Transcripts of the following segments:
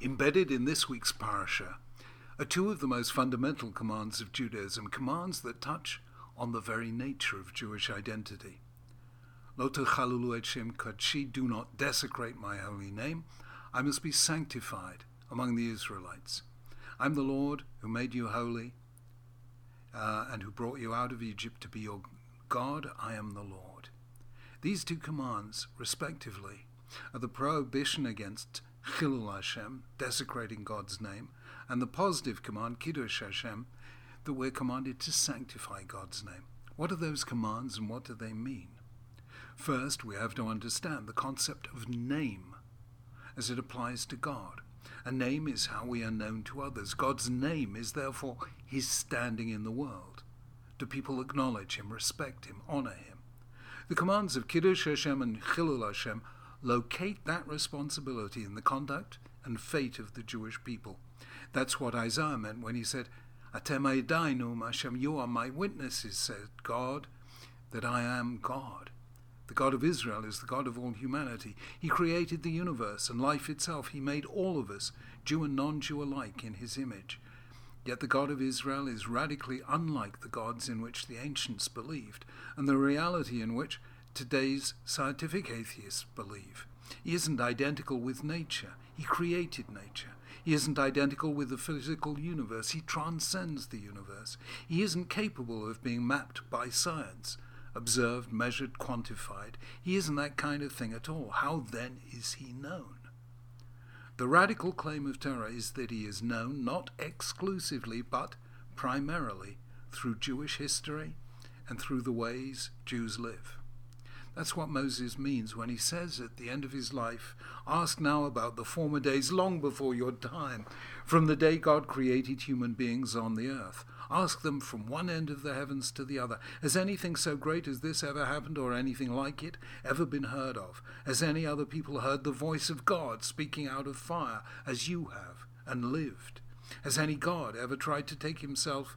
Embedded in this week's parasha are two of the most fundamental commands of Judaism, commands that touch on the very nature of Jewish identity. Lo techalulu et shem kadshi, do not desecrate my holy name. I must be sanctified among the Israelites. I'm the Lord who made you holy uh, and who brought you out of Egypt to be your God. I am the Lord. These two commands, respectively, are the prohibition against Chilul Hashem, desecrating God's name, and the positive command, Kiddush Hashem, that we're commanded to sanctify God's name. What are those commands and what do they mean? First, we have to understand the concept of name as it applies to God. A name is how we are known to others. God's name is therefore his standing in the world. Do people acknowledge him, respect him, honor him? The commands of Kiddush Hashem and Chilul Hashem locate that responsibility in the conduct and fate of the Jewish people. That's what Isaiah meant when he said, Atem Eidainum Hashem, you are my witnesses, said God, that I am God. The God of Israel is the God of all humanity. He created the universe and life itself. He made all of us, Jew and non Jew alike, in his image. Yet the God of Israel is radically unlike the gods in which the ancients believed, and the reality in which today's scientific atheists believe. He isn't identical with nature. He created nature. He isn't identical with the physical universe. He transcends the universe. He isn't capable of being mapped by science, observed, measured, quantified. He isn't that kind of thing at all. How then is he known? The radical claim of Torah is that he is known not exclusively but primarily through Jewish history and through the ways Jews live. That's what Moses means when he says at the end of his life, Ask now about the former days long before your time, from the day God created human beings on the earth. Ask them from one end of the heavens to the other. Has anything so great as this ever happened, or anything like it ever been heard of? Has any other people heard the voice of God speaking out of fire, as you have, and lived? Has any God ever tried to take himself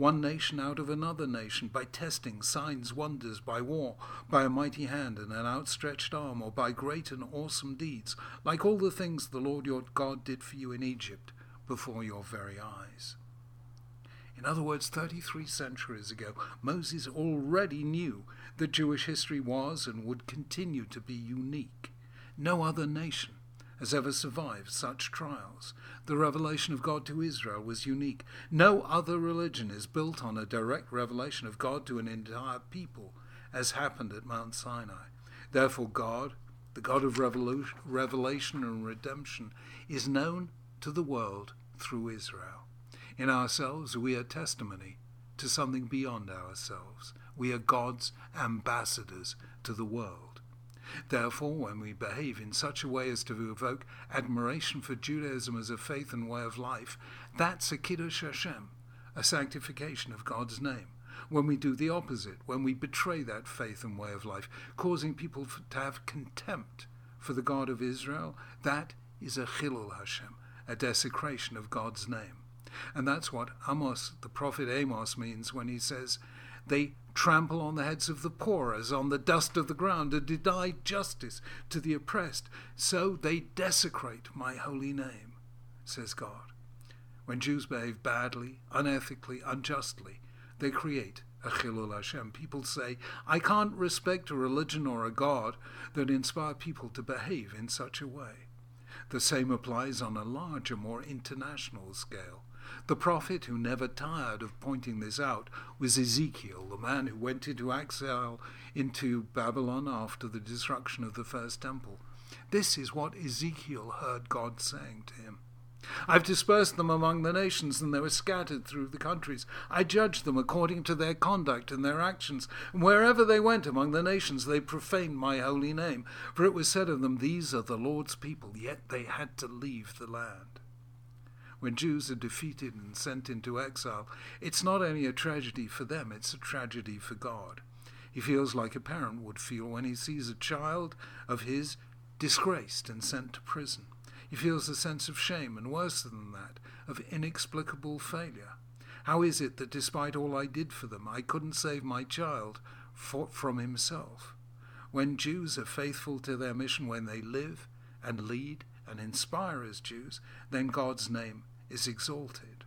one nation out of another nation by testing, signs, wonders, by war, by a mighty hand and an outstretched arm, or by great and awesome deeds, like all the things the Lord your God did for you in Egypt before your very eyes. In other words, 33 centuries ago, Moses already knew that Jewish history was and would continue to be unique. No other nation has ever survived such trials. The revelation of God to Israel was unique. No other religion is built on a direct revelation of God to an entire people, as happened at Mount Sinai. Therefore, God, the God of revelation and redemption, is known to the world through Israel. In ourselves, we are testimony to something beyond ourselves. We are God's ambassadors to the world. Therefore, when we behave in such a way as to evoke admiration for Judaism as a faith and way of life, that's a Kiddush Hashem, a sanctification of God's name. When we do the opposite, when we betray that faith and way of life, causing people to have contempt for the God of Israel, that is a Chilul Hashem, a desecration of God's name. And that's what Amos, the prophet Amos, means when he says, They trample on the heads of the poor as on the dust of the ground, and deny justice to the oppressed. So they desecrate my holy name, says God. When Jews behave badly, unethically, unjustly, they create a Chilul Hashem. People say, I can't respect a religion or a God that inspire people to behave in such a way. The same applies on a larger, more international scale. The prophet who never tired of pointing this out was Ezekiel, the man who went into exile into Babylon after the destruction of the first temple. This is what Ezekiel heard God saying to him. I've dispersed them among the nations, and they were scattered through the countries. I judged them according to their conduct and their actions. And wherever they went among the nations, they profaned my holy name. For it was said of them, These are the Lord's people, yet they had to leave the land when Jews are defeated and sent into exile, it's not only a tragedy for them, it's a tragedy for God. He feels like a parent would feel when he sees a child of his disgraced and sent to prison. He feels a sense of shame, and worse than that, of inexplicable failure. How is it that despite all I did for them, I couldn't save my child for, from himself? When Jews are faithful to their mission, when they live and lead and inspire as Jews, then God's name is exalted.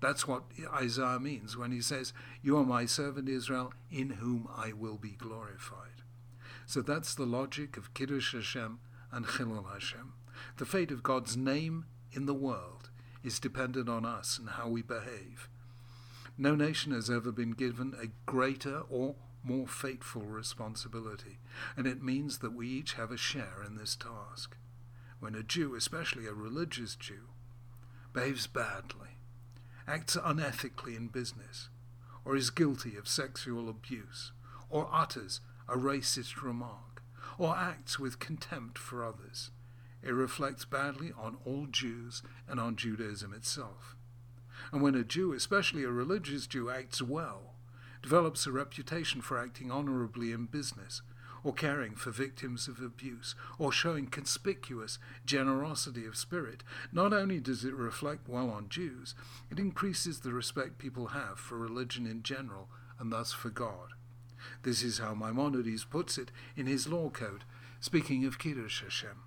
That's what Isaiah means when he says, You are my servant Israel, in whom I will be glorified. So that's the logic of Kiddush Hashem and Chilul Hashem. The fate of God's name in the world is dependent on us and how we behave. No nation has ever been given a greater or more fateful responsibility, and it means that we each have a share in this task. When a Jew, especially a religious Jew, behaves badly, acts unethically in business, or is guilty of sexual abuse, or utters a racist remark, or acts with contempt for others, it reflects badly on all Jews and on Judaism itself. And when a Jew, especially a religious Jew, acts well, develops a reputation for acting honorably in business, or caring for victims of abuse, or showing conspicuous generosity of spirit, not only does it reflect well on Jews, it increases the respect people have for religion in general, and thus for God. This is how Maimonides puts it in his law code, speaking of Kiddush Hashem.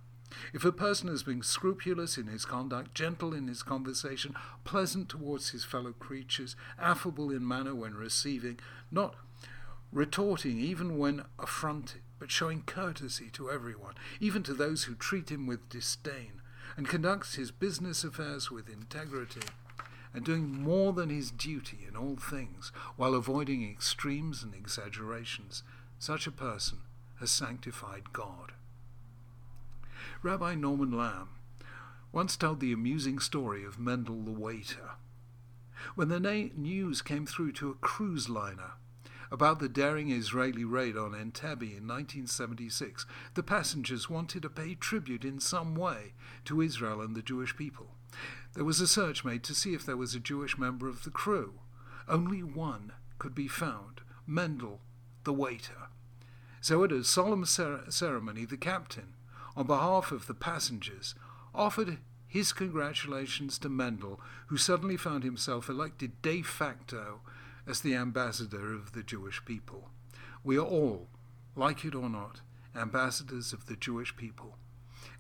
If a person has been scrupulous in his conduct, gentle in his conversation, pleasant towards his fellow creatures, affable in manner when receiving, not retorting even when affronted, but showing courtesy to everyone, even to those who treat him with disdain, and conducts his business affairs with integrity, and doing more than his duty in all things, while avoiding extremes and exaggerations, such a person has sanctified God. Rabbi Norman Lamm once told the amusing story of Mendel the waiter. When the na- news came through to a cruise liner about the daring Israeli raid on Entebbe in 1976, the passengers wanted to pay tribute in some way to Israel and the Jewish people. There was a search made to see if there was a Jewish member of the crew. Only one could be found Mendel, the waiter. So at a solemn cer- ceremony, the captain, on behalf of the passengers, offered his congratulations to Mendel, who suddenly found himself elected de facto as the ambassador of the Jewish people. We are all, like it or not, ambassadors of the Jewish people.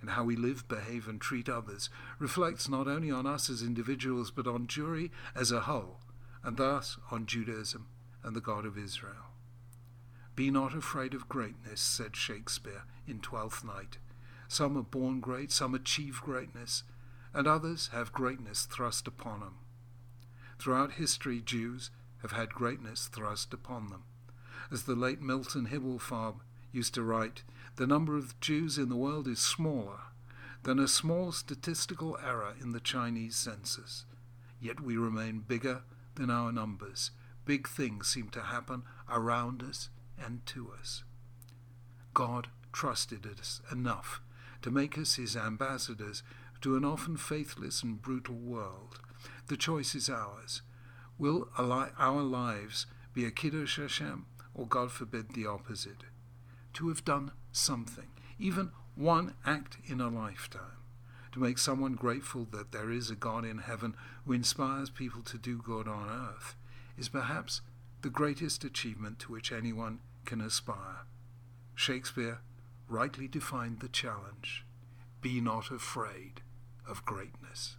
And how we live, behave, and treat others reflects not only on us as individuals, but on Jewry as a whole, and thus on Judaism and the God of Israel. Be not afraid of greatness, said Shakespeare in Twelfth Night. Some are born great, some achieve greatness, and others have greatness thrust upon them. Throughout history, Jews have had greatness thrust upon them. As the late Milton Himmelfarb used to write, the number of Jews in the world is smaller than a small statistical error in the Chinese census. Yet we remain bigger than our numbers. Big things seem to happen around us and to us. God trusted us enough to make us his ambassadors to an often faithless and brutal world. The choice is ours. Will our lives be a Kiddush Hashem, or God forbid the opposite? To have done something, even one act in a lifetime, to make someone grateful that there is a God in heaven who inspires people to do good on earth, is perhaps the greatest achievement to which anyone can aspire. Shakespeare rightly defined the challenge be not afraid of greatness.